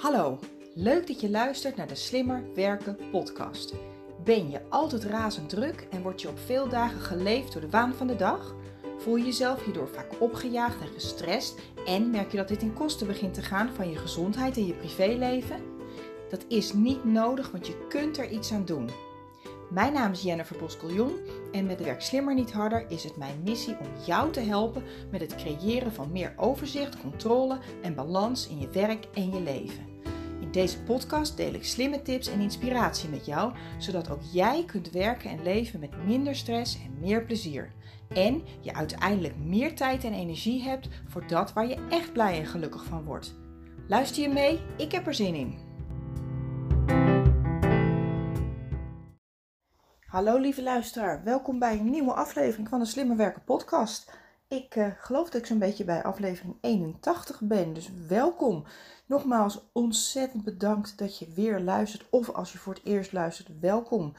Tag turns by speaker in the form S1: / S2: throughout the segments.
S1: Hallo, leuk dat je luistert naar de Slimmer Werken podcast. Ben je altijd razend druk en word je op veel dagen geleefd door de waan van de dag? Voel je jezelf hierdoor vaak opgejaagd en gestrest en merk je dat dit in kosten begint te gaan van je gezondheid en je privéleven? Dat is niet nodig, want je kunt er iets aan doen. Mijn naam is Jennifer Boskeljon en met Werk Slimmer Niet Harder is het mijn missie om jou te helpen met het creëren van meer overzicht, controle en balans in je werk en je leven. In deze podcast deel ik slimme tips en inspiratie met jou, zodat ook jij kunt werken en leven met minder stress en meer plezier. En je uiteindelijk meer tijd en energie hebt voor dat waar je echt blij en gelukkig van wordt. Luister je mee? Ik heb er zin in. Hallo lieve luisteraar, welkom bij een nieuwe aflevering van de Slimme Werken podcast. Ik uh, geloof dat ik zo'n beetje bij aflevering 81 ben, dus welkom. Nogmaals ontzettend bedankt dat je weer luistert of als je voor het eerst luistert, welkom.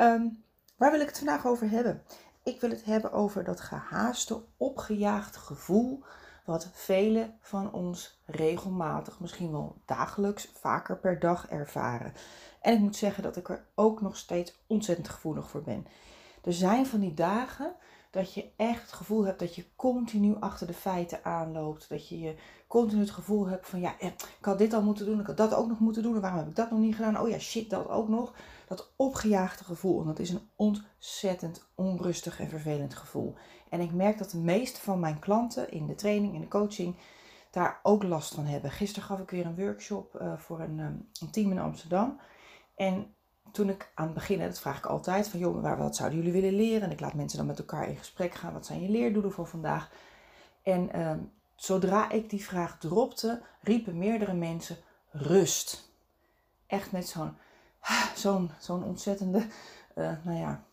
S1: Um, waar wil ik het vandaag over hebben? Ik wil het hebben over dat gehaaste, opgejaagd gevoel wat velen van ons regelmatig, misschien wel dagelijks, vaker per dag ervaren. En ik moet zeggen dat ik er ook nog steeds ontzettend gevoelig voor ben. Er zijn van die dagen dat je echt het gevoel hebt dat je continu achter de feiten aanloopt. Dat je, je continu het gevoel hebt van ja, eh, ik had dit al moeten doen, ik had dat ook nog moeten doen. En waarom heb ik dat nog niet gedaan? Oh ja, shit, dat ook nog. Dat opgejaagde gevoel. En dat is een ontzettend onrustig en vervelend gevoel. En ik merk dat de meeste van mijn klanten in de training, in de coaching, daar ook last van hebben. Gisteren gaf ik weer een workshop uh, voor een, um, een team in Amsterdam. En toen ik aan het begin, dat vraag ik altijd, van joh, waar, wat zouden jullie willen leren? En ik laat mensen dan met elkaar in gesprek gaan. Wat zijn je leerdoelen voor vandaag? En uh, zodra ik die vraag dropte, riepen meerdere mensen rust. Echt met zo'n zo'n zo'n ontzettende, uh, nou ja,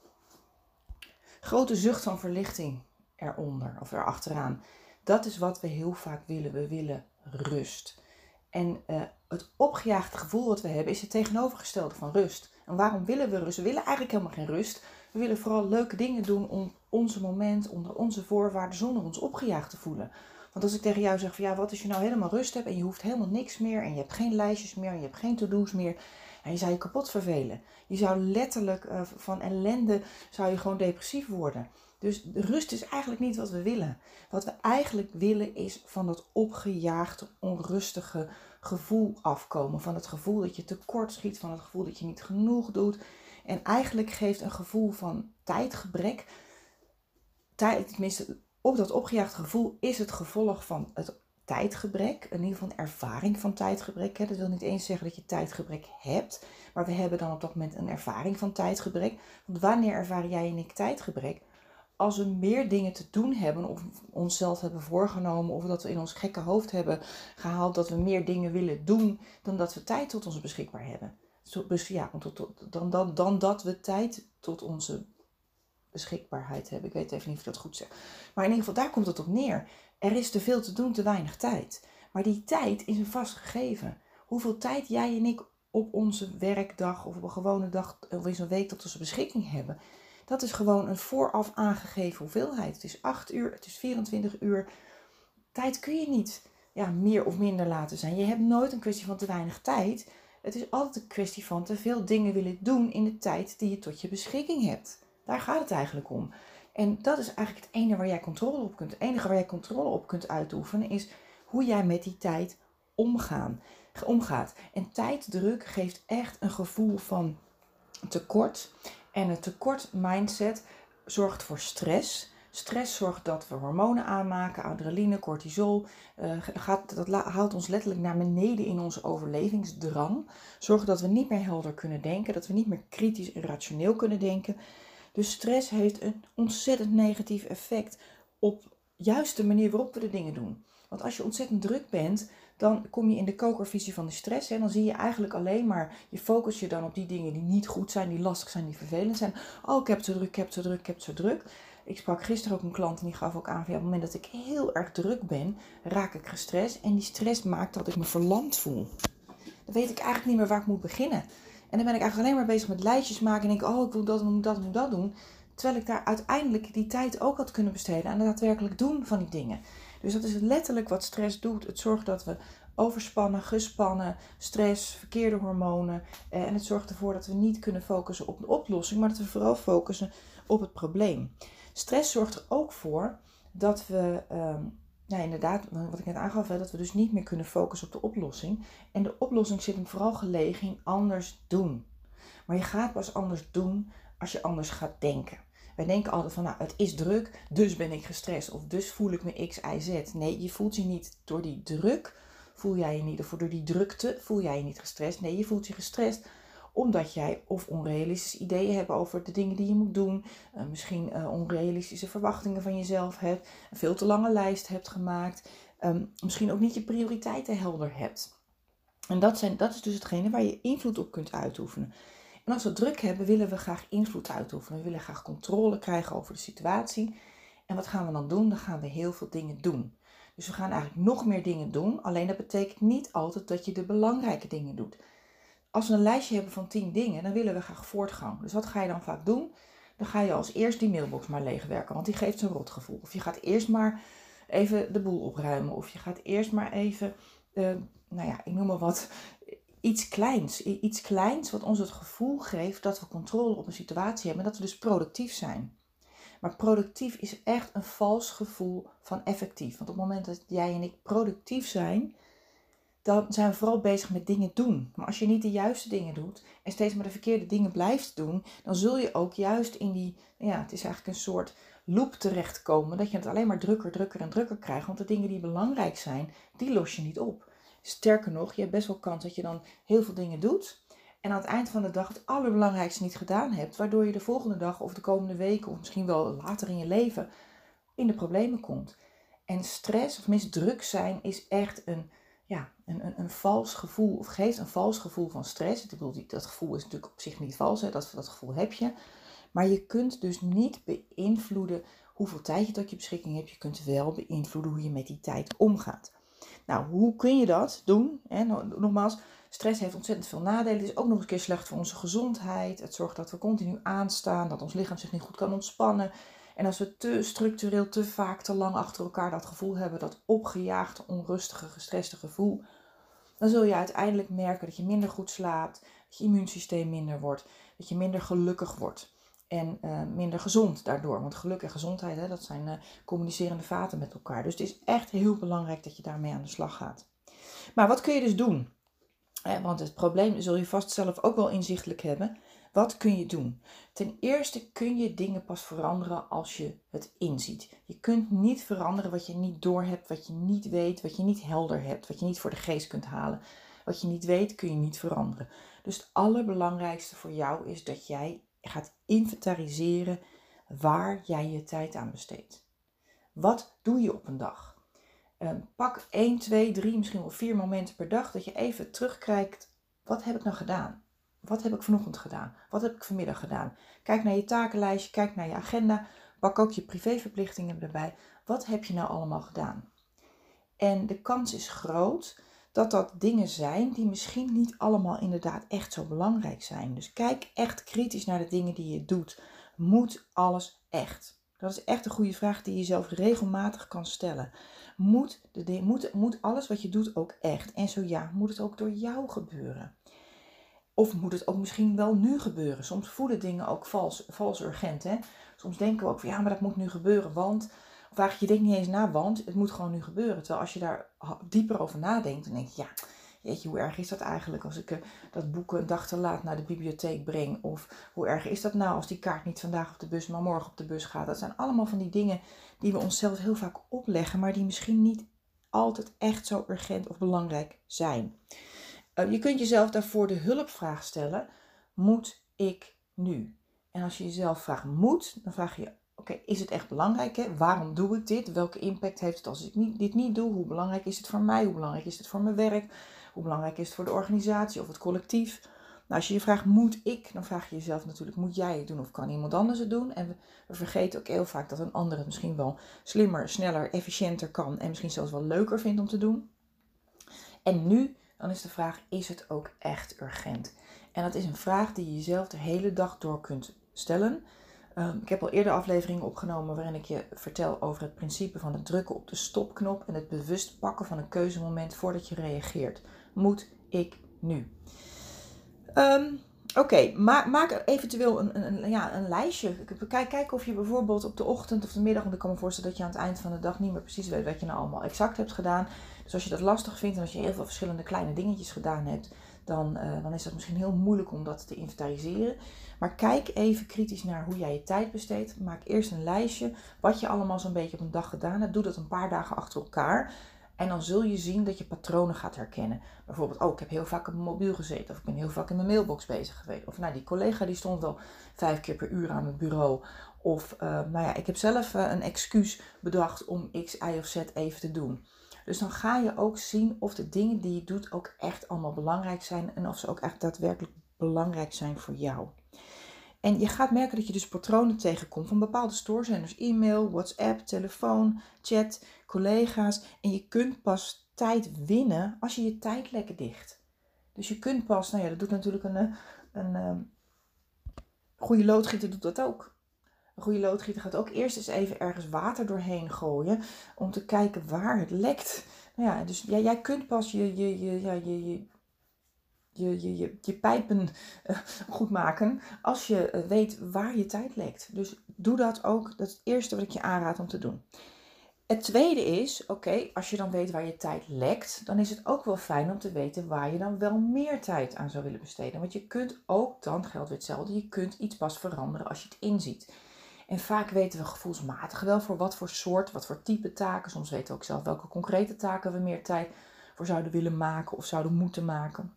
S1: grote zucht van verlichting eronder of erachteraan. Dat is wat we heel vaak willen. We willen rust. En uh, het opgejaagde gevoel wat we hebben is het tegenovergestelde van rust. En waarom willen we rust? We willen eigenlijk helemaal geen rust. We willen vooral leuke dingen doen om onze moment, onder onze voorwaarden, zonder ons opgejaagd te voelen. Want als ik tegen jou zeg van ja, wat als je nou helemaal rust hebt en je hoeft helemaal niks meer en je hebt geen lijstjes meer en je hebt geen to-do's meer. En je zou je kapot vervelen. Je zou letterlijk uh, van ellende, zou je gewoon depressief worden. Dus rust is eigenlijk niet wat we willen. Wat we eigenlijk willen is van dat opgejaagde, onrustige gevoel afkomen. Van het gevoel dat je tekort schiet, van het gevoel dat je niet genoeg doet. En eigenlijk geeft een gevoel van tijdgebrek, tijd, tenminste op dat opgejaagde gevoel is het gevolg van het tijdgebrek, in ieder geval een ervaring van tijdgebrek. Hè. Dat wil niet eens zeggen dat je tijdgebrek hebt, maar we hebben dan op dat moment een ervaring van tijdgebrek. Want wanneer ervaren jij en ik tijdgebrek? Als we meer dingen te doen hebben of onszelf hebben voorgenomen of dat we in ons gekke hoofd hebben gehaald dat we meer dingen willen doen dan dat we tijd tot ons beschikbaar hebben. Dus ja, dan, dan, dan dat we tijd tot onze beschikbaarheid hebben. Ik weet even niet of ik dat goed zeg. Maar in ieder geval, daar komt het op neer. Er is te veel te doen, te weinig tijd. Maar die tijd is een vast gegeven. Hoeveel tijd jij en ik op onze werkdag of op een gewone dag of in zo'n week tot onze beschikking hebben, dat is gewoon een vooraf aangegeven hoeveelheid. Het is 8 uur, het is 24 uur. Tijd kun je niet ja, meer of minder laten zijn. Je hebt nooit een kwestie van te weinig tijd. Het is altijd een kwestie van te veel dingen willen doen in de tijd die je tot je beschikking hebt. Daar gaat het eigenlijk om. En dat is eigenlijk het enige waar jij controle op kunt. Het enige waar jij controle op kunt uitoefenen is hoe jij met die tijd omgaat. En tijddruk geeft echt een gevoel van tekort. En een tekort mindset zorgt voor stress. Stress zorgt dat we hormonen aanmaken, adrenaline, cortisol. Uh, gaat, dat haalt ons letterlijk naar beneden in onze overlevingsdrang. Zorgt dat we niet meer helder kunnen denken, dat we niet meer kritisch en rationeel kunnen denken. Dus stress heeft een ontzettend negatief effect op juist de manier waarop we de dingen doen. Want als je ontzettend druk bent, dan kom je in de kokervisie van de stress. En dan zie je eigenlijk alleen maar, je focus je dan op die dingen die niet goed zijn, die lastig zijn, die vervelend zijn. Oh, ik heb zo druk, ik heb zo druk, ik heb zo druk. Ik sprak gisteren ook een klant en die gaf ook aan van ja, op het moment dat ik heel erg druk ben, raak ik gestrest. En die stress maakt dat ik me verlamd voel. Dan weet ik eigenlijk niet meer waar ik moet beginnen. En dan ben ik eigenlijk alleen maar bezig met lijstjes maken en denk, oh, ik wil dat, moet dat, moet dat doen. Terwijl ik daar uiteindelijk die tijd ook had kunnen besteden aan het daadwerkelijk doen van die dingen. Dus dat is letterlijk wat stress doet. Het zorgt dat we overspannen, gespannen, stress, verkeerde hormonen. Eh, en het zorgt ervoor dat we niet kunnen focussen op de oplossing, maar dat we vooral focussen op het probleem. Stress zorgt er ook voor dat we, um, ja, inderdaad, wat ik net aangaf, dat we dus niet meer kunnen focussen op de oplossing. En de oplossing zit hem vooral gelegen in anders doen. Maar je gaat pas anders doen als je anders gaat denken. Wij denken altijd van, nou, het is druk, dus ben ik gestrest. Of dus voel ik me X, Y, Z. Nee, je voelt je niet door die druk, voel jij je niet, of door die drukte voel jij je niet gestrest. Nee, je voelt je gestrest omdat jij of onrealistische ideeën hebt over de dingen die je moet doen. Uh, misschien uh, onrealistische verwachtingen van jezelf hebt. Een veel te lange lijst hebt gemaakt. Um, misschien ook niet je prioriteiten helder hebt. En dat, zijn, dat is dus hetgene waar je invloed op kunt uitoefenen. En als we druk hebben, willen we graag invloed uitoefenen. We willen graag controle krijgen over de situatie. En wat gaan we dan doen? Dan gaan we heel veel dingen doen. Dus we gaan eigenlijk nog meer dingen doen. Alleen dat betekent niet altijd dat je de belangrijke dingen doet. Als we een lijstje hebben van 10 dingen, dan willen we graag voortgang. Dus wat ga je dan vaak doen? Dan ga je als eerst die mailbox maar leegwerken, want die geeft een rotgevoel. Of je gaat eerst maar even de boel opruimen. Of je gaat eerst maar even, uh, nou ja, ik noem maar wat, iets kleins. Iets kleins wat ons het gevoel geeft dat we controle op een situatie hebben en dat we dus productief zijn. Maar productief is echt een vals gevoel van effectief. Want op het moment dat jij en ik productief zijn, dan zijn we vooral bezig met dingen doen. Maar als je niet de juiste dingen doet en steeds maar de verkeerde dingen blijft doen, dan zul je ook juist in die, ja, het is eigenlijk een soort loop terechtkomen. Dat je het alleen maar drukker, drukker en drukker krijgt. Want de dingen die belangrijk zijn, die los je niet op. Sterker nog, je hebt best wel kans dat je dan heel veel dingen doet. En aan het eind van de dag het allerbelangrijkste niet gedaan hebt. Waardoor je de volgende dag of de komende weken of misschien wel later in je leven in de problemen komt. En stress of misdruk zijn is echt een, ja, een, een, een vals gevoel. Of geeft een vals gevoel van stress. Ik bedoel, dat gevoel is natuurlijk op zich niet vals. Hè, dat, dat gevoel heb je. Maar je kunt dus niet beïnvloeden hoeveel tijd je tot je beschikking hebt. Je kunt wel beïnvloeden hoe je met die tijd omgaat. Nou, hoe kun je dat doen? Hè? Nogmaals, stress heeft ontzettend veel nadelen. Het is ook nog eens keer slecht voor onze gezondheid. Het zorgt dat we continu aanstaan, dat ons lichaam zich niet goed kan ontspannen. En als we te structureel, te vaak, te lang achter elkaar dat gevoel hebben, dat opgejaagde, onrustige, gestreste gevoel, dan zul je uiteindelijk merken dat je minder goed slaapt, dat je immuunsysteem minder wordt, dat je minder gelukkig wordt en uh, minder gezond daardoor. Want geluk en gezondheid, hè, dat zijn uh, communicerende vaten met elkaar. Dus het is echt heel belangrijk dat je daarmee aan de slag gaat. Maar wat kun je dus doen? Eh, want het probleem zul je vast zelf ook wel inzichtelijk hebben. Wat kun je doen? Ten eerste kun je dingen pas veranderen als je het inziet. Je kunt niet veranderen wat je niet doorhebt, wat je niet weet, wat je niet helder hebt, wat je niet voor de geest kunt halen. Wat je niet weet, kun je niet veranderen. Dus het allerbelangrijkste voor jou is dat jij gaat inventariseren waar jij je tijd aan besteedt. Wat doe je op een dag? Ehm, pak 1, 2, 3, misschien wel 4 momenten per dag dat je even terugkijkt. Wat heb ik nou gedaan? Wat heb ik vanochtend gedaan? Wat heb ik vanmiddag gedaan? Kijk naar je takenlijstje, kijk naar je agenda. Pak ook je privéverplichtingen erbij. Wat heb je nou allemaal gedaan? En de kans is groot dat dat dingen zijn die misschien niet allemaal inderdaad echt zo belangrijk zijn. Dus kijk echt kritisch naar de dingen die je doet. Moet alles echt? Dat is echt een goede vraag die je jezelf regelmatig kan stellen. Moet, de, moet, moet alles wat je doet ook echt? En zo ja, moet het ook door jou gebeuren? Of moet het ook misschien wel nu gebeuren? Soms voelen dingen ook vals, vals urgent. Hè? Soms denken we ook van ja, maar dat moet nu gebeuren, want eigenlijk, je denkt niet eens na, want het moet gewoon nu gebeuren. Terwijl als je daar dieper over nadenkt, dan denk je, ja, jeetje, hoe erg is dat eigenlijk als ik uh, dat boek een dag te laat naar de bibliotheek breng? Of hoe erg is dat nou als die kaart niet vandaag op de bus, maar morgen op de bus gaat? Dat zijn allemaal van die dingen die we onszelf heel vaak opleggen, maar die misschien niet altijd echt zo urgent of belangrijk zijn. Uh, je kunt jezelf daarvoor de hulpvraag stellen: moet ik nu? En als je jezelf vraagt moet, dan vraag je Oké, is het echt belangrijk? Hè? Waarom doe ik dit? Welke impact heeft het als ik niet, dit niet doe? Hoe belangrijk is het voor mij? Hoe belangrijk is het voor mijn werk? Hoe belangrijk is het voor de organisatie of het collectief? Nou, als je je vraagt, moet ik? Dan vraag je jezelf natuurlijk, moet jij het doen of kan iemand anders het doen? En we, we vergeten ook heel vaak dat een ander het misschien wel slimmer, sneller, efficiënter kan en misschien zelfs wel leuker vindt om te doen. En nu, dan is de vraag, is het ook echt urgent? En dat is een vraag die je jezelf de hele dag door kunt stellen. Ehm, ik heb al eerder afleveringen opgenomen waarin ik je vertel over het principe van het drukken op de stopknop en het bewust pakken van een keuzemoment voordat je reageert. Moet ik nu? Um, Oké, maak, maak eventueel een, een, ja, een lijstje. Kijk, kijk of je bijvoorbeeld op de ochtend of de middag, want ik kan me voorstellen dat je aan het eind van de dag niet meer precies weet wat je nou allemaal exact hebt gedaan. Dus als je dat lastig vindt en als je heel veel verschillende kleine dingetjes gedaan hebt, dan, uh, dan is dat misschien heel moeilijk om dat te inventariseren. Maar kijk even kritisch naar hoe jij je tijd besteedt. Maak eerst een lijstje wat je allemaal zo'n beetje op een dag gedaan hebt. Doe dat een paar dagen achter elkaar. En dan zul je zien dat je patronen gaat herkennen. Bijvoorbeeld, oh, ik heb heel vaak op mijn mobiel gezeten. Of ik ben heel vaak in mijn mailbox bezig geweest. Of nou, die collega die stond wel vijf keer per uur aan het bureau. Of, uh, nou ja, ik heb zelf uh, een excuus bedacht om X, Y of Z even te doen. Dus dan ga je ook zien of de dingen die je doet ook echt allemaal belangrijk zijn. En of ze ook echt daadwerkelijk belangrijk zijn voor jou. En je gaat merken dat je dus patronen tegenkomt van bepaalde stoorzenders. E-mail, WhatsApp, telefoon, chat, collega's. En je kunt pas tijd winnen als je je tijdlekken dicht. Dus je kunt pas, nou ja, dat doet natuurlijk een, een, een ehm, goede loodgieter doet dat ook. Een goede loodgieter gaat ook eerst eens even ergens water doorheen gooien om te kijken waar het lekt. Nou ja, dus ja, jij kunt pas je, je, je, ja, je, je, je, je, je, pijpen uh, goed maken als je uh, weet waar je tijd lekt. Dus doe dat ook. Dat is het eerste wat ik je aanraad om te doen. Het tweede is, oké, als je dan weet waar je tijd lekt, dan is het ook wel fijn om te weten waar je dan wel meer tijd aan zou willen besteden. Want je kunt ook, dan geldt weer hetzelfde, je kunt iets pas veranderen als je het inziet. En vaak weten we gevoelsmatig wel voor wat voor soort, wat voor type taken. Soms weten we ook zelf welke concrete taken we meer tijd voor zouden willen maken of zouden moeten maken.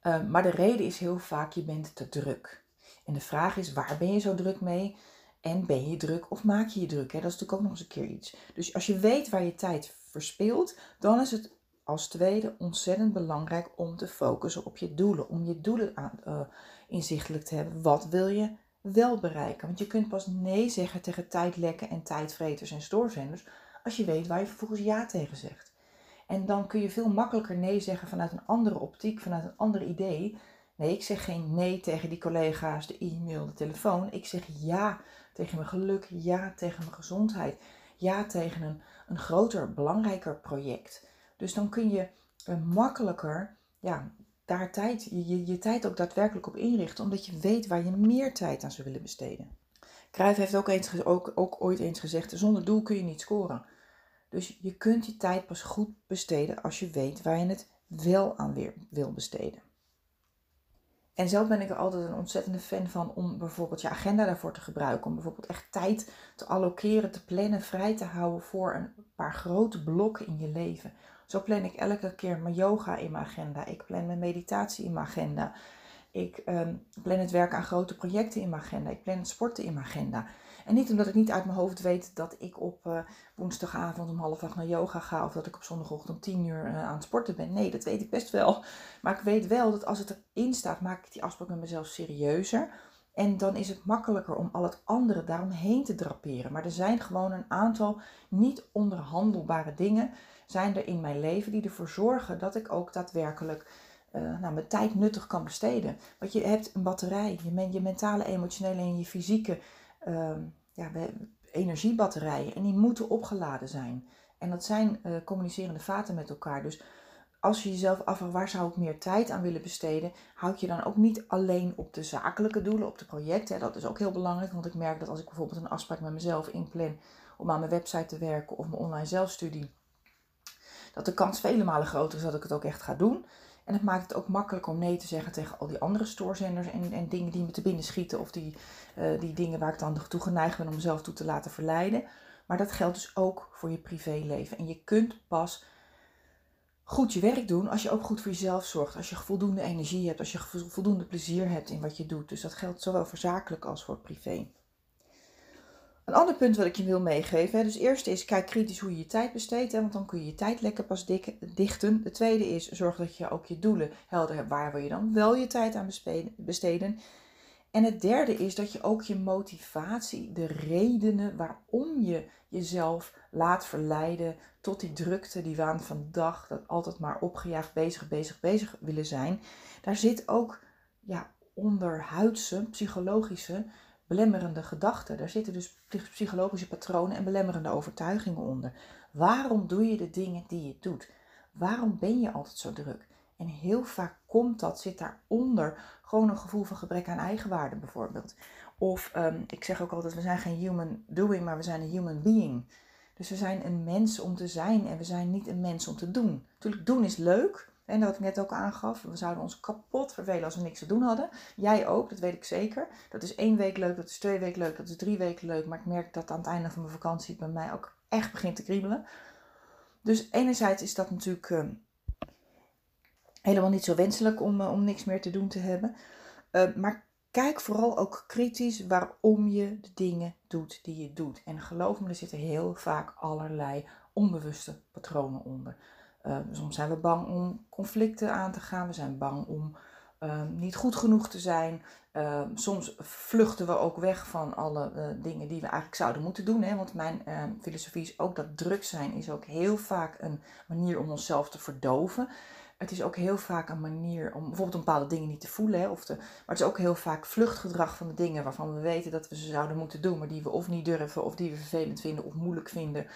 S1: Ehm, maar de reden is heel vaak, je bent te druk. En de vraag is, waar ben je zo druk mee? En ben je druk of maak je je druk? Hè? Dat is natuurlijk ook nog eens een keer iets. Dus als je weet waar je tijd verspilt, dan is het als tweede ontzettend belangrijk om te focussen op je doelen. Om je doelen aan, uh, inzichtelijk te hebben. Wat wil je wel bereiken? Want je kunt pas nee zeggen tegen tijdlekken en tijdvreters en stoorzenders als je weet waar je vervolgens ja tegen zegt. En dan kun je veel makkelijker nee zeggen vanuit een andere optiek, vanuit een ander idee. Nee, ik zeg geen nee tegen die collega's, de e-mail, de telefoon. Ik zeg ja tegen mijn geluk, ja tegen mijn gezondheid, ja tegen een, een groter, belangrijker project. Dus dan kun je uh, makkelijker ja, daar tijd, je, je tijd ook daadwerkelijk op inrichten, omdat je weet waar je meer tijd aan zou willen besteden. Cruijff heeft ook, eens, ook, ook ooit eens gezegd: zonder doel kun je niet scoren. Dus je kunt je tijd pas goed besteden als je weet waar je het wel aan weer wil besteden. En zelf ben ik er altijd een ontzettende fan van om bijvoorbeeld je agenda daarvoor te gebruiken. Om bijvoorbeeld echt tijd te allokeren, te plannen, vrij te houden voor een paar grote blokken in je leven. Zo plan ik elke keer mijn yoga in mijn agenda. Ik plan mijn meditatie in mijn agenda. Ik um, plan het werk aan grote projecten in mijn agenda. Ik plan het sporten in mijn agenda. En niet omdat ik niet uit mijn hoofd weet dat ik op uh, woensdagavond om half acht naar yoga ga. Of dat ik op zondagochtend om tien uur uh, aan het sporten ben. Nee, dat weet ik best wel. Maar ik weet wel dat als het erin staat, maak ik die afspraak met mezelf serieuzer. En dan is het makkelijker om al het andere daaromheen te draperen. Maar er zijn gewoon een aantal niet onderhandelbare dingen zijn er in mijn leven die ervoor zorgen dat ik ook daadwerkelijk uh, nou, mijn tijd nuttig kan besteden. Want je hebt een batterij, je, je mentale, emotionele en je fysieke Ehm, ja, energiebatterijen en die moeten opgeladen zijn. En dat zijn uh, communicerende vaten met elkaar. Dus als je jezelf afvraagt waar zou ik meer tijd aan willen besteden, houd je dan ook niet alleen op de zakelijke doelen, op de projecten. Dat is ook heel belangrijk, want ik merk dat als ik bijvoorbeeld een afspraak met mezelf inplan om aan mijn website te werken of mijn online zelfstudie, dat de kans vele malen groter is dat ik het ook echt ga doen. En het maakt het ook makkelijk om nee te zeggen tegen al die andere stoorzenders en, en dingen die me te binnen schieten. Of die, uh, die dingen waar ik dan toe geneigd ben om mezelf toe te laten verleiden. Maar dat geldt dus ook voor je privéleven. En je kunt pas goed je werk doen als je ook goed voor jezelf zorgt. Als je voldoende energie hebt, als je voldoende plezier hebt in wat je doet. Dus dat geldt zowel voor zakelijk als voor privé. Een ander punt wat ik je wil meegeven. Hè, dus eerst is kijk kritisch hoe je je tijd besteedt. Hè, want dan kun je je tijd lekker pas dichten. De tweede is zorg dat je ook je doelen helder hebt. Waar wil je dan wel je tijd aan besteden? En het derde is dat je ook je motivatie, de redenen waarom je jezelf laat verleiden tot die drukte, die waan van dag, dat altijd maar opgejaagd bezig, bezig, bezig willen zijn. Daar zit ook ja, onderhuidse, psychologische belemmerende gedachten. Daar zitten dus psychologische patronen en belemmerende overtuigingen onder. Waarom doe je de dingen die je doet? Waarom ben je altijd zo druk? En heel vaak komt dat, zit daaronder gewoon een gevoel van gebrek aan eigenwaarde bijvoorbeeld. Of ehm, ik zeg ook altijd, we zijn geen human doing, maar we zijn een human being. Dus we zijn een mens om te zijn en we zijn niet een mens om te doen. Natuurlijk, doen is leuk. En dat ik net ook aangaf, we zouden ons kapot vervelen als we niks te doen hadden. Jij ook, dat weet ik zeker. Dat is één week leuk, dat is twee weken leuk, dat is drie weken leuk. Maar ik merk dat aan het einde van mijn vakantie bij mij ook echt begint te kriebelen. Dus enerzijds is dat natuurlijk ehm, helemaal niet zo wenselijk om, eh, om niks meer te doen te hebben. Uh, maar kijk vooral ook kritisch waarom je de dingen doet die je doet. En geloof me, er zitten heel vaak allerlei onbewuste patronen onder. Uh, soms zijn we bang om conflicten aan te gaan. We zijn bang om uh, niet goed genoeg te zijn. Uh, soms vluchten we ook weg van alle uh, dingen die we eigenlijk zouden moeten doen. Hè? Want mijn filosofie is ook dat druk zijn is ook heel vaak een manier om onszelf te verdoven het is ook heel vaak een manier om bijvoorbeeld bepaalde dingen niet te voelen. Hè, of te, maar het is ook heel vaak vluchtgedrag van de dingen waarvan we weten dat we ze zouden moeten doen, maar die we of niet durven, of die we vervelend vinden of moeilijk vinden,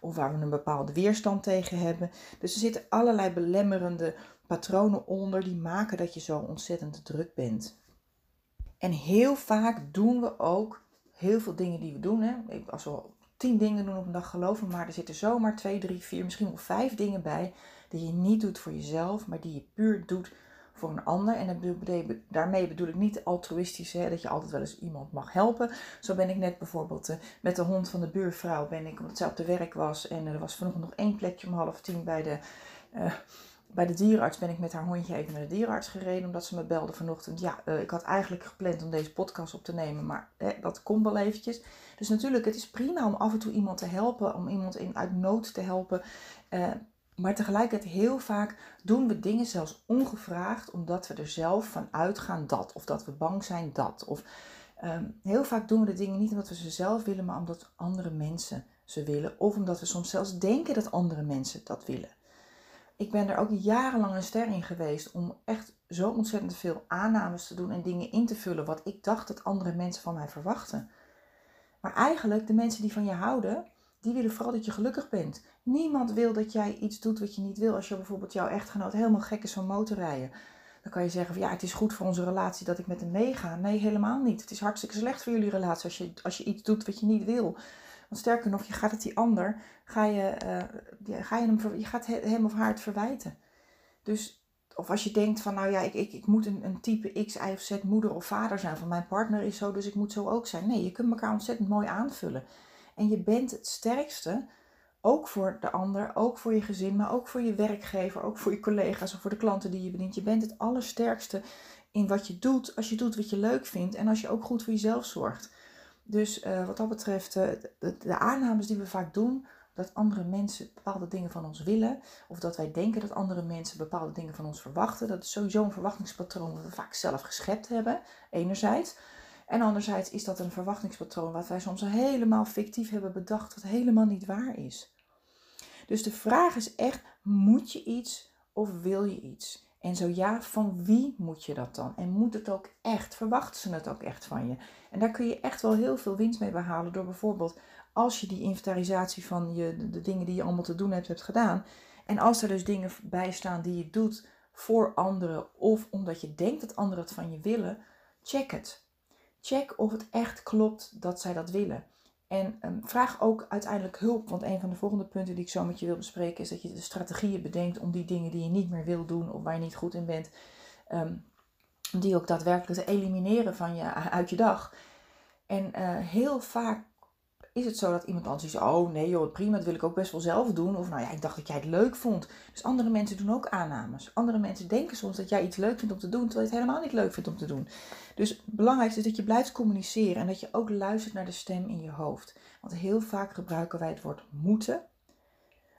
S1: of waar we een bepaalde weerstand tegen hebben. Dus er zitten allerlei belemmerende patronen onder die maken dat je zo ontzettend druk bent. En heel vaak doen we ook heel veel dingen die we doen. Hè. Als we tien dingen doen op een dag, geloven maar er zitten zomaar twee, drie, vier, misschien wel vijf dingen bij die je niet doet voor jezelf, maar die je puur doet voor een ander. En daarmee bedoel ik niet altruïstisch, hè, dat je altijd wel eens iemand mag helpen. Zo ben ik net bijvoorbeeld uh, met de hond van de buurvrouw, ben ik, omdat zij op de werk was en er was vanochtend nog één plekje om half tien bij de... Uh, bij de dierenarts ben ik met haar hondje even naar de dierenarts gereden. Omdat ze me belde vanochtend. Ja, uh, ik had eigenlijk gepland om deze podcast op te nemen. Maar dat komt wel eventjes. Dus natuurlijk, het is prima om af en toe iemand te helpen. Om iemand in, uit nood te helpen. Maar tegelijkertijd heel vaak doen we dingen zelfs ongevraagd, omdat we er zelf van uitgaan dat. Of dat we bang zijn dat. Of ehm, heel vaak doen we de dingen niet omdat we ze zelf willen, maar omdat andere mensen ze willen. Of omdat we soms zelfs denken dat andere mensen dat willen. Ik ben er ook jarenlang een ster in geweest om echt zo ontzettend veel aannames te doen en dingen in te vullen wat ik dacht dat andere mensen van mij verwachten. Maar eigenlijk, de mensen die van je houden, die willen vooral dat je gelukkig bent. Niemand wil dat jij iets doet wat je niet wil. Als je bijvoorbeeld jouw echtgenoot helemaal gek is van motorrijden. Dan kan je zeggen van ja, het is goed voor onze relatie dat ik met hem meega. Nee, helemaal niet. Het is hartstikke slecht voor jullie relatie als je, als je iets doet wat je niet wil. Want sterker nog, je gaat het die ander, ga je, uh, ga je, hem, je gaat hem of haar het verwijten. Dus, of als je denkt van nou ja, ik, ik, ik moet een, een type X, Y of Z moeder of vader zijn. Van mijn partner is zo, dus ik moet zo ook zijn. Nee, je kunt elkaar ontzettend mooi aanvullen. En je bent het sterkste, ook voor de ander, ook voor je gezin, maar ook voor je werkgever, ook voor je collega's of voor de klanten die je bedient. Je bent het allersterkste in wat je doet, als je doet wat je leuk vindt en als je ook goed voor jezelf zorgt. Dus uh, wat dat betreft, uh, de, de, aannames die we vaak doen, dat andere mensen bepaalde dingen van ons willen, of dat wij denken dat andere mensen bepaalde dingen van ons verwachten, dat is sowieso een verwachtingspatroon dat we vaak zelf geschept hebben, enerzijds. En anderzijds is dat een verwachtingspatroon wat wij soms helemaal fictief hebben bedacht, wat helemaal niet waar is. Dus de vraag is echt, moet je iets of wil je iets? En zo ja, van wie moet je dat dan? En moet het ook echt? Verwachten ze het ook echt van je? En daar kun je echt wel heel veel winst mee behalen door bijvoorbeeld als je die inventarisatie van je, de, dingen die je allemaal te doen hebt, hebt gedaan. En als er dus dingen bij staan die je doet voor anderen of omdat je denkt dat anderen het van je willen, check het. Check of het echt klopt dat zij dat willen. En um, vraag ook uiteindelijk hulp, want een van de volgende punten die ik zo met je wil bespreken is dat je de strategieën bedenkt om die dingen die je niet meer wil doen of waar je niet goed in bent, um, die ook daadwerkelijk te elimineren van je, uit je dag. En uh, heel vaak is het zo dat iemand anders zegt, oh nee joh, prima, dat wil ik ook best wel zelf doen. Of nou ja, ik dacht dat jij het leuk vond. Dus andere mensen doen ook aannames. Andere mensen denken soms dat jij iets leuk vindt om te doen, terwijl je het helemaal niet leuk vindt om te doen. Dus het belangrijkste is dat je blijft communiceren en dat je ook luistert naar de stem in je hoofd. Want heel vaak gebruiken wij het woord moeten,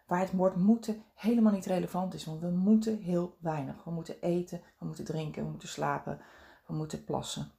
S1: waar het woord moeten helemaal niet relevant is. Want we moeten heel weinig. We moeten eten, we moeten drinken, we moeten slapen, we moeten plassen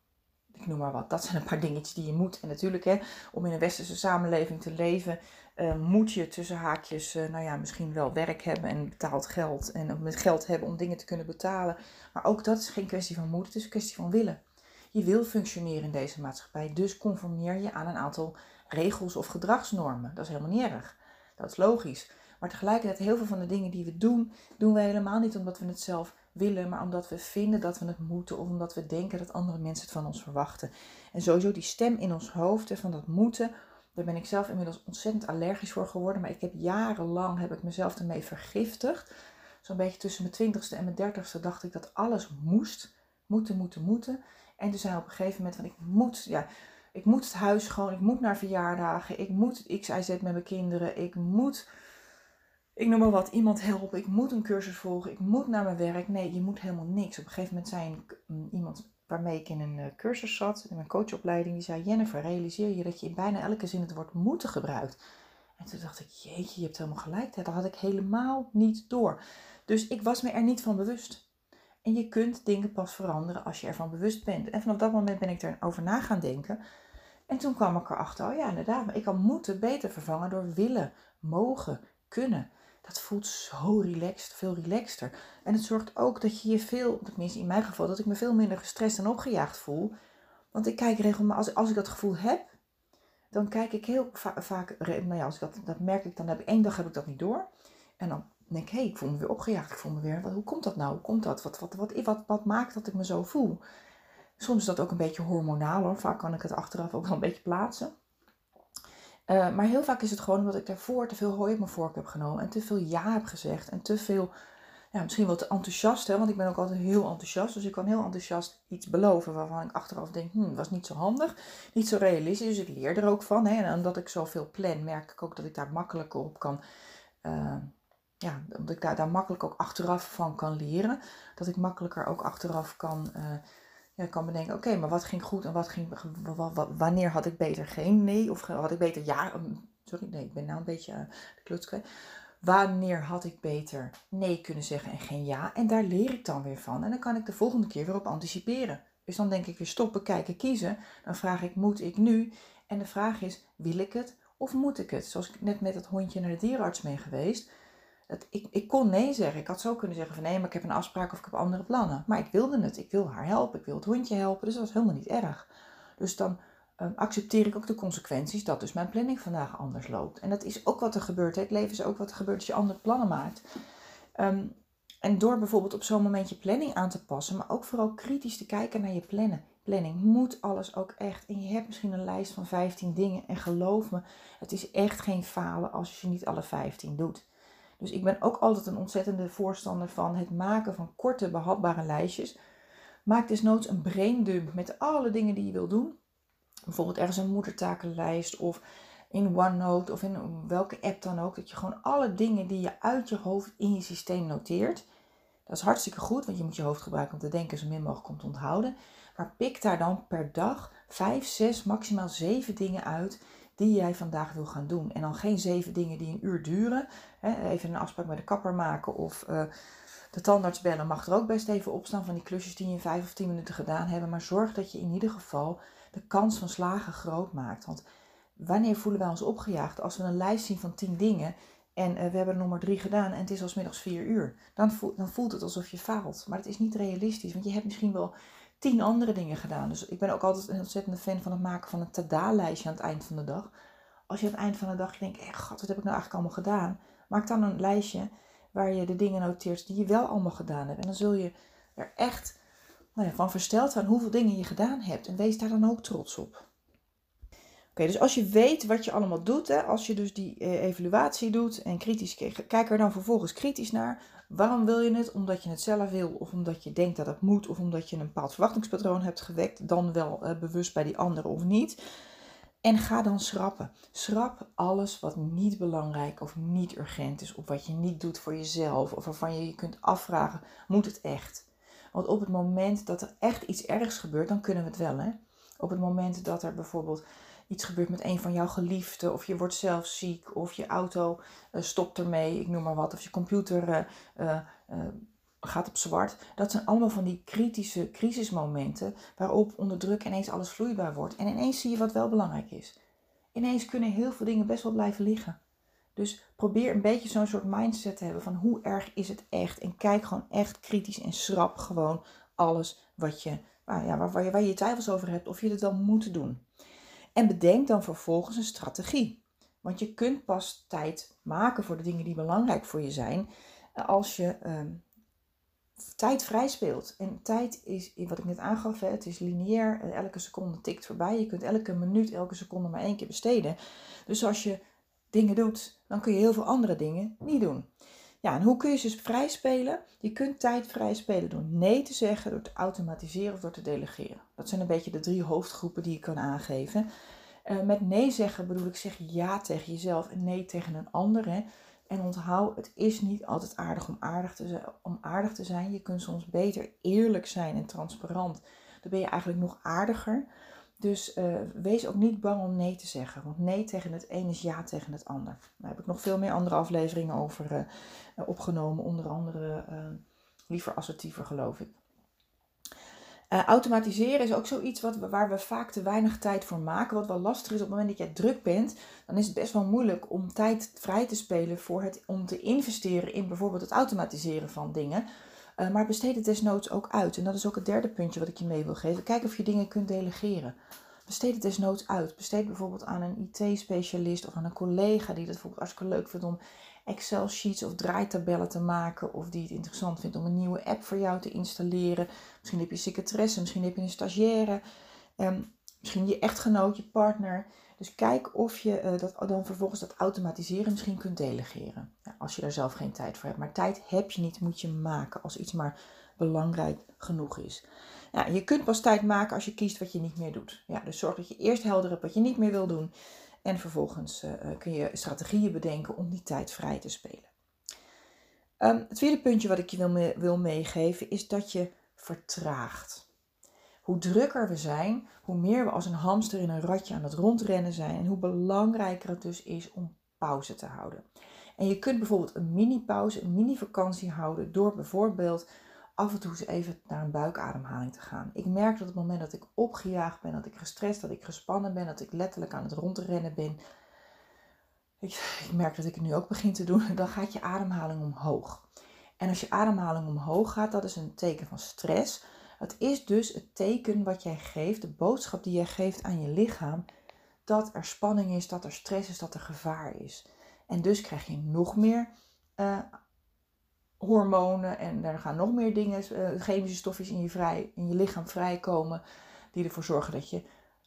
S1: noem maar wat. Dat zijn een paar dingetjes die je moet. En natuurlijk, hè, om in een westerse samenleving te leven, uh, moet je tussen haakjes, uh, nou ja, misschien wel werk hebben en betaald geld. En met geld hebben om dingen te kunnen betalen. Maar ook dat is geen kwestie van moeten, het is een kwestie van willen. Je wil functioneren in deze maatschappij, dus conformeer je aan een aantal regels of gedragsnormen. Dat is helemaal niet erg. Dat is logisch. Maar tegelijkertijd, heel veel van de dingen die we doen, doen we helemaal niet omdat we het zelf willen, maar omdat we vinden dat we het moeten of omdat we denken dat andere mensen het van ons verwachten. En sowieso die stem in ons hoofd van dat moeten, daar ben ik zelf inmiddels ontzettend allergisch voor geworden. Maar ik heb jarenlang heb ik mezelf ermee vergiftigd. Zo'n beetje tussen mijn twintigste en mijn dertigste dacht ik dat alles moest. Moeten, moeten, moeten. En toen zei op een gegeven moment van ik moet, ja, ik moet het huis gewoon, ik moet naar verjaardagen, ik moet X, Y, Z met mijn kinderen, ik moet, ik noem maar wat, iemand helpen, ik moet een cursus volgen, ik moet naar mijn werk. Nee, je moet helemaal niks. Op een gegeven moment zei een, iemand waarmee ik in een eh, cursus zat, in mijn coachopleiding, die zei, Jennifer, realiseer je dat je in bijna elke zin het woord moeten gebruikt. En toen dacht ik, jeetje, je hebt helemaal gelijk. Dat had ik helemaal niet door. Dus ik was me er niet van bewust. En je kunt dingen pas veranderen als je ervan bewust bent. En vanaf dat moment ben ik erover na gaan denken. En toen kwam ik erachter, oh ja, inderdaad, ik kan moeten beter vervangen door willen, mogen, kunnen. Dat voelt zo relaxed, veel relaxter. En het zorgt ook dat je je veel, tenminste in mijn geval, dat ik me veel minder gestrest en opgejaagd voel. Want ik kijk regelmatig, als, als ik dat gevoel heb, dan kijk ik heel vaak, nou ja, als ik dat, dat merk ik, dan heb ik één dag heb ik dat niet door. En dan denk ik, hé, hey, ik voel me weer opgejaagd, ik voel me weer, wat, hoe komt dat nou? Hoe komt dat? Wat, wat, wat, wat, wat maakt dat ik me zo voel? Soms is dat ook een beetje hormonaal hoor. Vaak kan ik het achteraf ook wel een beetje plaatsen. Uh, maar heel vaak is het gewoon omdat ik daarvoor te veel hooi op mijn vork heb genomen. En te veel ja heb gezegd. En te veel, ja, misschien wel te enthousiast. Hè, want ik ben ook altijd heel enthousiast. Dus ik kan heel enthousiast iets beloven waarvan ik achteraf denk, hm, was niet zo handig. Niet zo realistisch. Dus ik leer er ook van. Hè. En omdat ik zoveel plan, merk ik ook dat ik daar makkelijker op kan... Uh, ja, dat ik daar, daar makkelijk ook achteraf van kan leren. Dat ik makkelijker ook achteraf kan, uh, ja, kan bedenken, oké, maar wat ging goed en wat ging, wanneer had ik beter geen nee of had ik beter ja, sorry, nee, ik ben nou een beetje uh, de kluts kwijt. Wanneer had ik beter nee kunnen zeggen en geen ja? En daar leer ik dan weer van. En dan kan ik de volgende keer weer op anticiperen. Dus dan denk ik weer stoppen, kijken, kiezen. Dan vraag ik, moet ik nu? En de vraag is, wil ik het of moet ik het? Zoals ik net met het hondje naar de dierenarts ben geweest ik, ik kon nee zeggen. Ik had zo kunnen zeggen van nee, maar ik heb een afspraak of ik heb andere plannen. Maar ik wilde het. Ik wil haar helpen. Ik wil het hondje helpen. Dus dat was helemaal niet erg. Dus dan um, accepteer ik ook de consequenties dat dus mijn planning vandaag anders loopt. En dat is ook wat er gebeurt. Het leven is ook wat er gebeurt als je andere plannen maakt. Um, en door bijvoorbeeld op zo'n moment je planning aan te passen, maar ook vooral kritisch te kijken naar je plannen. Planning moet alles ook echt. En je hebt misschien een lijst van 15 dingen. En geloof me, het is echt geen falen als je niet alle 15 doet. Dus ik ben ook altijd een ontzettende voorstander van het maken van korte, behapbare lijstjes. Maak desnoods een braindump met alle dingen die je wil doen. Bijvoorbeeld ergens een moedertakenlijst of in OneNote of in welke app dan ook. Dat je gewoon alle dingen die je uit je hoofd in je systeem noteert. Dat is hartstikke goed, want je moet je hoofd gebruiken om te denken zo min mogelijk om te onthouden. Maar pik daar dan per dag 5, 6, maximaal 7 dingen uit die jij vandaag wil gaan doen. En dan geen zeven dingen die een uur duren. Hè, even een afspraak met de kapper maken of uh, de tandarts bellen mag er ook best even opstaan van die klusjes die je in vijf of tien minuten gedaan hebben. Maar zorg dat je in ieder geval de kans van slagen groot maakt. Want wanneer voelen wij ons opgejaagd? Als we een lijst zien van tien dingen en uh, we hebben er nog maar drie gedaan en het is als middags vier uur. Dan voelt het alsof je faalt. Maar het is niet realistisch, want je hebt misschien wel tien andere dingen gedaan. Dus ik ben ook altijd een ontzettende fan van het maken van een tada-lijstje aan het eind van de dag. Als je aan het eind van de dag denkt, eh, god, wat heb ik nou eigenlijk allemaal gedaan? Maak dan een lijstje waar je de dingen noteert die je wel allemaal gedaan hebt. En dan zul je er echt nou ja, van versteld zijn hoeveel dingen je gedaan hebt. En wees daar dan ook trots op. Oké, dus als je weet wat je allemaal doet, hè, als je dus die eh, evaluatie doet en kritisch kijk er dan vervolgens kritisch naar. Waarom wil je het? Omdat je het zelf wil, of omdat je denkt dat het moet, of omdat je een bepaald verwachtingspatroon hebt gewekt, dan wel bewust bij die andere of niet. En ga dan schrappen. Schrap alles wat niet belangrijk of niet urgent is, of wat je niet doet voor jezelf, of waarvan je je kunt afvragen: moet het echt? Want op het moment dat er echt iets ergs gebeurt, dan kunnen we het wel. Hè? Op het moment dat er bijvoorbeeld iets gebeurt met een van jouw geliefden, of je wordt zelf ziek, of je auto uh, stopt ermee, ik noem maar wat, of je computer uh, gaat op zwart. Dat zijn allemaal van die kritische crisismomenten waarop onder druk ineens alles vloeibaar wordt. En ineens zie je wat wel belangrijk is. Ineens kunnen heel veel dingen best wel blijven liggen. Dus probeer een beetje zo'n soort mindset te hebben van hoe erg is het echt. En kijk gewoon echt kritisch en schrap gewoon alles wat je waar, ja, waar, waar je je twijfels over hebt of je het wel moet doen. En bedenk dan vervolgens een strategie. Want je kunt pas tijd maken voor de dingen die belangrijk voor je zijn als je ehm, tijd vrij speelt. En tijd is, wat ik net aangaf, het is lineair. Elke seconde tikt voorbij. Je kunt elke minuut, elke seconde maar één keer besteden. Dus als je dingen doet, dan kun je heel veel andere dingen niet doen. Ja, en hoe kun je ze vrij spelen? Je kunt tijd vrij spelen door nee te zeggen, door te automatiseren of door te delegeren. Dat zijn een beetje de drie hoofdgroepen die je kan aangeven. Uh, met nee zeggen bedoel ik zeg ja tegen jezelf en nee tegen een ander. En onthoud, het is niet altijd aardig om aardig, te zijn, om aardig te zijn. Je kunt soms beter eerlijk zijn en transparant. Dan ben je eigenlijk nog aardiger. Dus uh, wees ook niet bang om nee te zeggen. Want nee tegen het een is ja tegen het ander. Daar heb ik nog veel meer andere afleveringen over uh, opgenomen. Onder andere liever assertiever, geloof ik. automatiseren is ook zoiets wat, waar we vaak te weinig tijd voor maken. Wat wel lastig is op het moment dat jij druk bent. Dan is het best wel moeilijk om tijd vrij te spelen voor het, om te investeren in bijvoorbeeld het automatiseren van dingen. Uh, maar besteed het desnoods ook uit. En dat is ook het derde puntje wat ik je mee wil geven. Kijk of je dingen kunt delegeren. Besteed het desnoods uit. Besteed bijvoorbeeld aan een IT-specialist of aan een collega die het bijvoorbeeld hartstikke leuk vindt om Excel-sheets of draaitabellen te maken. Of die het interessant vindt om een nieuwe app voor jou te installeren. Misschien heb je een secretaresse, misschien heb je een stagiaire. Um, misschien je echtgenoot, je partner. Dus kijk of je uh, dat, dan vervolgens dat automatiseren misschien kunt delegeren. Ja, als je daar zelf geen tijd voor hebt. Maar tijd heb je niet, moet je maken als iets maar belangrijk genoeg is. Je kunt pas tijd maken als je kiest wat je niet meer doet. Ja, dus zorg dat je eerst helder hebt wat je niet meer wil doen. En vervolgens uh, kun je strategieën bedenken om die tijd vrij te spelen. Um, het tweede puntje wat ik je wil meegeven is dat je vertraagt. Hoe drukker we zijn, hoe meer we als een hamster in een ratje aan het rondrennen zijn en hoe belangrijker het dus is om pauze te houden. En je kunt bijvoorbeeld een mini-pauze, een mini-vakantie houden door bijvoorbeeld af en toe eens even naar een buikademhaling te gaan. Ik merk dat op het moment dat ik opgejaagd ben, dat ik gestrest, dat ik gespannen ben, dat ik letterlijk aan het rondrennen ben. Ik, ik merk dat ik het nu ook begin te doen. Dan gaat je ademhaling omhoog. En als je ademhaling omhoog gaat, dat is een teken van stress. Het is dus het teken wat jij geeft, de boodschap die jij geeft aan je lichaam, dat er spanning is, dat er stress is, dat er gevaar is. En dus krijg je nog meer uh, hormonen en er gaan nog meer dingen, uh, chemische stofjes in je, vrij, in je lichaam vrijkomen, die ervoor zorgen dat je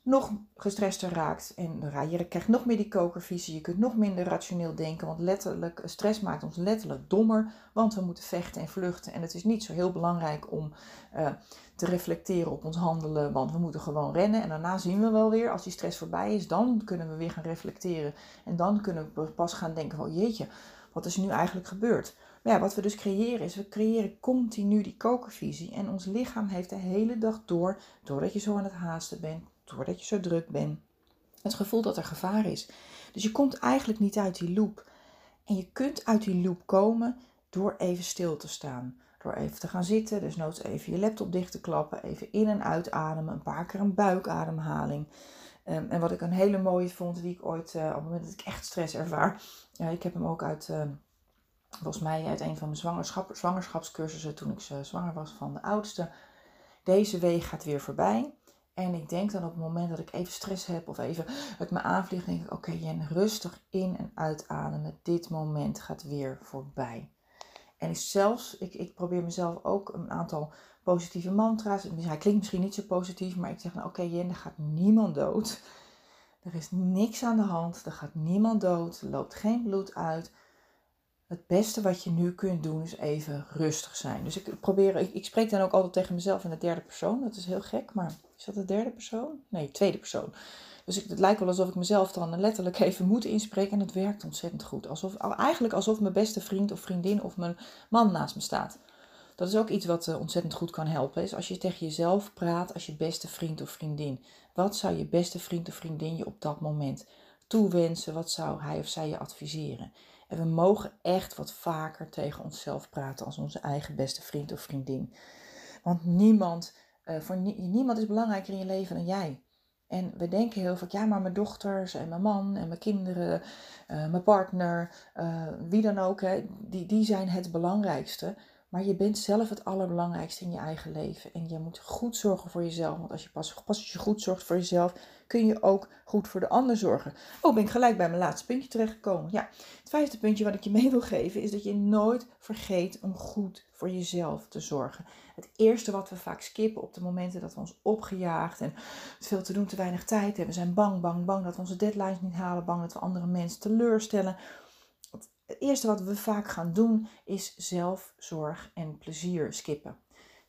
S1: nog gestrester raakt. En je krijgt nog meer die kokervisie. Je kunt nog minder rationeel denken. Want letterlijk, stress maakt ons letterlijk dommer. Want we moeten vechten en vluchten. En het is niet zo heel belangrijk om uh, te reflecteren op ons handelen. Want we moeten gewoon rennen. En daarna zien we wel weer, als die stress voorbij is, dan kunnen we weer gaan reflecteren. En dan kunnen we pas gaan denken van jeetje, wat is nu eigenlijk gebeurd? Maar ja, wat we dus creëren is, we creëren continu die kokervisie. En ons lichaam heeft de hele dag door, doordat je zo aan het haasten bent, doordat je zo druk bent, het gevoel dat er gevaar is. Dus je komt eigenlijk niet uit die loop. En je kunt uit die loop komen door even stil te staan. Door even te gaan zitten, dus noods even je laptop dicht te klappen, even in en uitademen, een paar keer een buikademhaling. Um, en wat ik een hele mooie vond, die ik ooit, uh, op het moment dat ik echt stress ervaar, ja, ik heb hem ook uit, uh, volgens mij uit een van mijn zwangerschap, zwangerschapscursussen toen ik zwanger was van de oudste. Deze week gaat weer voorbij. En ik denk dan op het moment dat ik even stress heb of even het me aanvliegt, denk ik: oké, Jen, rustig in en uitademen. Dit moment gaat weer voorbij. En ik zelfs, ik, ik probeer mezelf ook een aantal positieve mantra's. Hij klinkt misschien niet zo positief, maar ik zeg: nou, oké, Jen, er gaat niemand dood. Er is niks aan de hand. Er gaat niemand dood. Er loopt geen bloed uit het beste wat je nu kunt doen is even rustig zijn. Dus ik probeer, ik, ik, spreek dan ook altijd tegen mezelf in de derde persoon. Dat is heel gek, maar is dat de derde persoon? Nee, tweede persoon. Dus het lijkt wel alsof ik mezelf dan letterlijk even moet inspreken en het werkt ontzettend goed. Alsof, eigenlijk alsof mijn beste vriend of vriendin of mijn man naast me staat. Dat is ook iets wat uh, ontzettend goed kan helpen. Is als je tegen jezelf praat als je beste vriend of vriendin. Wat zou je beste vriend of vriendin je op dat moment toewensen? Wat zou hij of zij je adviseren? En we mogen echt wat vaker tegen onszelf praten als onze eigen beste vriend of vriendin. Want niemand, uh, voor niemand is belangrijker in je leven dan jij. En we denken heel vaak, ja, maar mijn dochters en mijn man en mijn kinderen, uh, mijn partner, uh, wie dan ook, hè, die, die zijn het belangrijkste. Maar je bent zelf het allerbelangrijkste in je eigen leven. En je moet goed zorgen voor jezelf. Want als je pas, pas als je goed zorgt voor jezelf, kun je ook goed voor de ander zorgen. Oh, ben ik gelijk bij mijn laatste puntje terechtgekomen. Ja, het vijfde puntje wat ik je mee wil geven is dat je nooit vergeet om goed voor jezelf te zorgen. Het eerste wat we vaak skippen op de momenten dat we ons opgejaagd en veel te doen, te weinig tijd hebben, zijn bang, bang, bang dat we onze deadlines niet halen, bang dat we andere mensen teleurstellen. Het eerste wat we vaak gaan doen is zelfzorg en plezier skippen.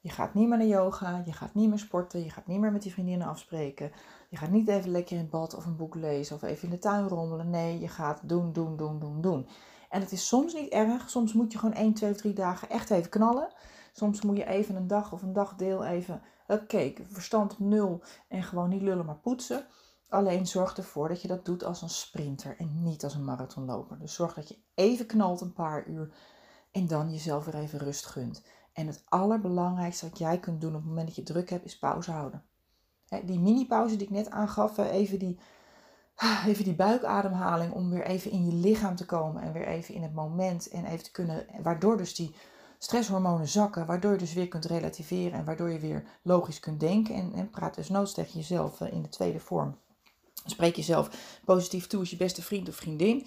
S1: Je gaat niet meer naar yoga, je gaat niet meer sporten, je gaat niet meer met die vriendinnen afspreken. Je gaat niet even lekker in bad of een boek lezen of even in de tuin rommelen. Nee, je gaat doen, doen, doen, doen, doen. En het is soms niet erg. Soms moet je gewoon 1, 2 of 3 dagen echt even knallen. Soms moet je even een dag of een dagdeel even, oké, verstand op nul en gewoon niet lullen maar poetsen. Alleen zorg ervoor dat je dat doet als een sprinter en niet als een marathonloper. Dus zorg dat je even knalt een paar uur en dan jezelf weer even rust gunt. En het allerbelangrijkste wat jij kunt doen op het moment dat je druk hebt, is pauze houden. Die mini-pauze die ik net aangaf, even die, even die buikademhaling om weer even in je lichaam te komen en weer even in het moment en even te kunnen, waardoor dus die stresshormonen zakken, waardoor je dus weer kunt relativeren en waardoor je weer logisch kunt denken en, en praat dus noods tegen jezelf eh, in de tweede vorm. Spreek jezelf positief toe als je beste vriend of vriendin.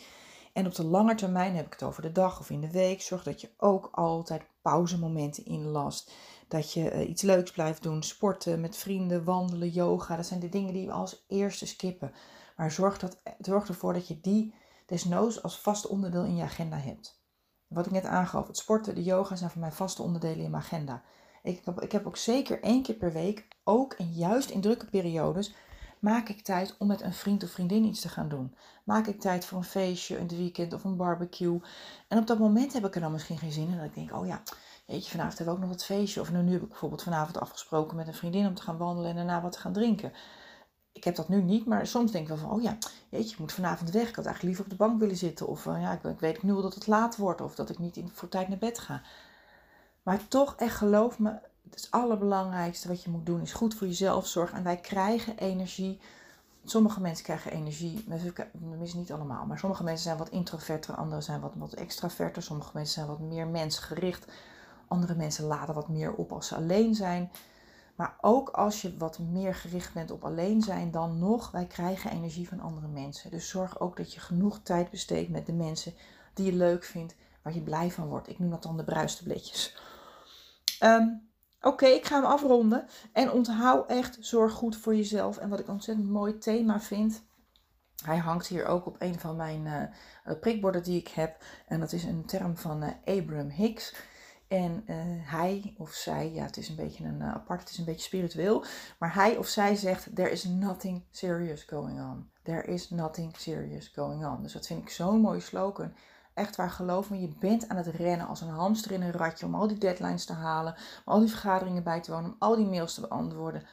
S1: En op de lange termijn heb ik het over de dag of in de week. Zorg dat je ook altijd pauzemomenten inlast. Dat je uh, iets leuks blijft doen. Sporten met vrienden, wandelen, yoga. Dat zijn de dingen die we als eerste skippen. Maar zorg, dat, zorg ervoor dat je die desnoods als vast onderdeel in je agenda hebt. Wat ik net aangaf, het sporten, de yoga zijn voor mij vaste onderdelen in mijn agenda. Ik heb, ik heb ook zeker één keer per week, ook en juist in drukke periodes, Maak ik tijd om met een vriend of vriendin iets te gaan doen? Maak ik tijd voor een feestje, een weekend of een barbecue? En op dat moment heb ik er dan misschien geen zin in. Dat ik denk, oh ja, jeetje, vanavond hebben we ook nog het feestje. Of nu heb ik bijvoorbeeld vanavond afgesproken met een vriendin om te gaan wandelen en daarna wat te gaan drinken. Ik heb dat nu niet, maar soms denk ik wel van, oh ja, jeetje, ik moet vanavond weg. Ik had eigenlijk liever op de bank willen zitten. Of uh, ja, ik, ik weet nu dat het laat wordt of dat ik niet in, voor tijd naar bed ga. Maar toch, echt geloof me, het allerbelangrijkste wat je moet doen is goed voor jezelf zorgen. En wij krijgen energie. Sommige mensen krijgen energie, tenminste niet allemaal, maar sommige mensen zijn wat introverter, anderen zijn wat, wat extraverter, sommige mensen zijn wat meer mensgericht, andere mensen laden wat meer op als ze alleen zijn. Maar ook als je wat meer gericht bent op alleen zijn, dan nog, wij krijgen energie van andere mensen. Dus zorg ook dat je genoeg tijd besteedt met de mensen die je leuk vindt, waar je blij van wordt. Ik noem dat dan de bruistabletjes. Um, Oké, ik ga hem afronden. En onthoud echt, zorg goed voor jezelf. En wat ik een ontzettend mooi thema vind. Hij hangt hier ook op een van mijn uh, prikborden die ik heb. En dat is een term van uh, Abraham Hicks. En uh, hij of zij, ja, het is een beetje een apart, het is een beetje spiritueel. Maar hij of zij zegt: There is nothing serious going on. There is nothing serious going on. Dus dat vind ik zo'n mooie slogan. Echt waar, geloof me, je bent aan het rennen als een hamster in een ratje om al die deadlines te halen, om al die vergaderingen bij te wonen, om al die mails te beantwoorden.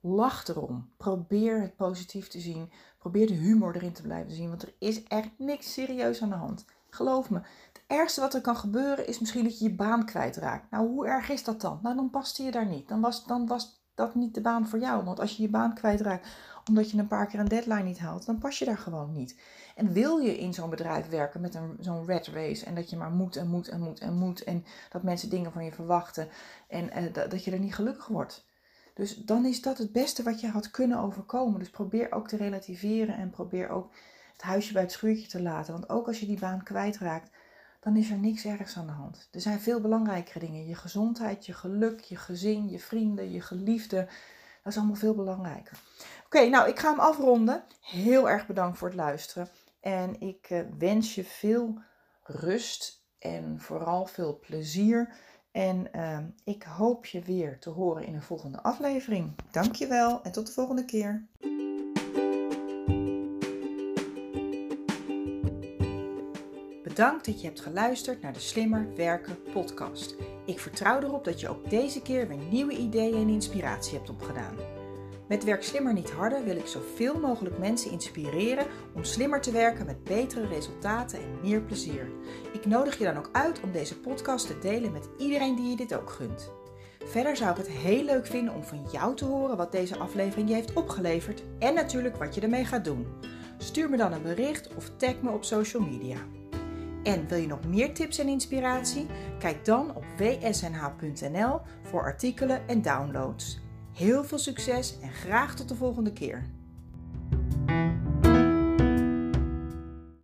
S1: Lach erom. Probeer het positief te zien. Probeer de humor erin te blijven zien, want er is echt niks serieus aan de hand. Geloof me, het ergste wat er kan gebeuren is misschien dat je je baan kwijtraakt. Nou, hoe erg is dat dan? Nou, dan paste je daar niet. Dan was, dan was dat niet de baan voor jou. Want als je je baan kwijtraakt omdat je een paar keer een deadline niet haalt, dan pas je daar gewoon niet. En wil je in zo'n bedrijf werken met een, zo'n red race en dat je maar moet en moet en moet en moet en dat mensen dingen van je verwachten en uh, dat je er niet gelukkig wordt. Dus dan is dat het beste wat je had kunnen overkomen. Dus probeer ook te relativeren en probeer ook het huisje bij het schuurtje te laten. Want ook als je die baan kwijtraakt, dan is er niks ergs aan de hand. Er zijn veel belangrijkere dingen. Je gezondheid, je geluk, je gezin, je vrienden, je geliefden. Dat is allemaal veel belangrijker. Oké, nou ik ga hem afronden. Heel erg bedankt voor het luisteren. En ik uh, wens je veel rust en vooral veel plezier. En uh, ik hoop je weer te horen in een volgende aflevering. Dankjewel en tot de volgende keer. Bedankt dat je hebt geluisterd naar de Slimmer Werken podcast. Ik vertrouw erop dat je ook deze keer weer nieuwe ideeën en inspiratie hebt opgedaan. Met Werk Slimmer Niet Harder wil ik zoveel mogelijk mensen inspireren om slimmer te werken met betere resultaten en meer plezier. Ik nodig je dan ook uit om deze podcast te delen met iedereen die je dit ook gunt. Verder zou ik het heel leuk vinden om van jou te horen wat deze aflevering je heeft opgeleverd en natuurlijk wat je ermee gaat doen. Stuur me dan een bericht of tag me op social media. En wil je nog meer tips en inspiratie? Kijk dan op wsnh.nl voor artikelen en downloads. Heel veel succes en graag tot de volgende keer.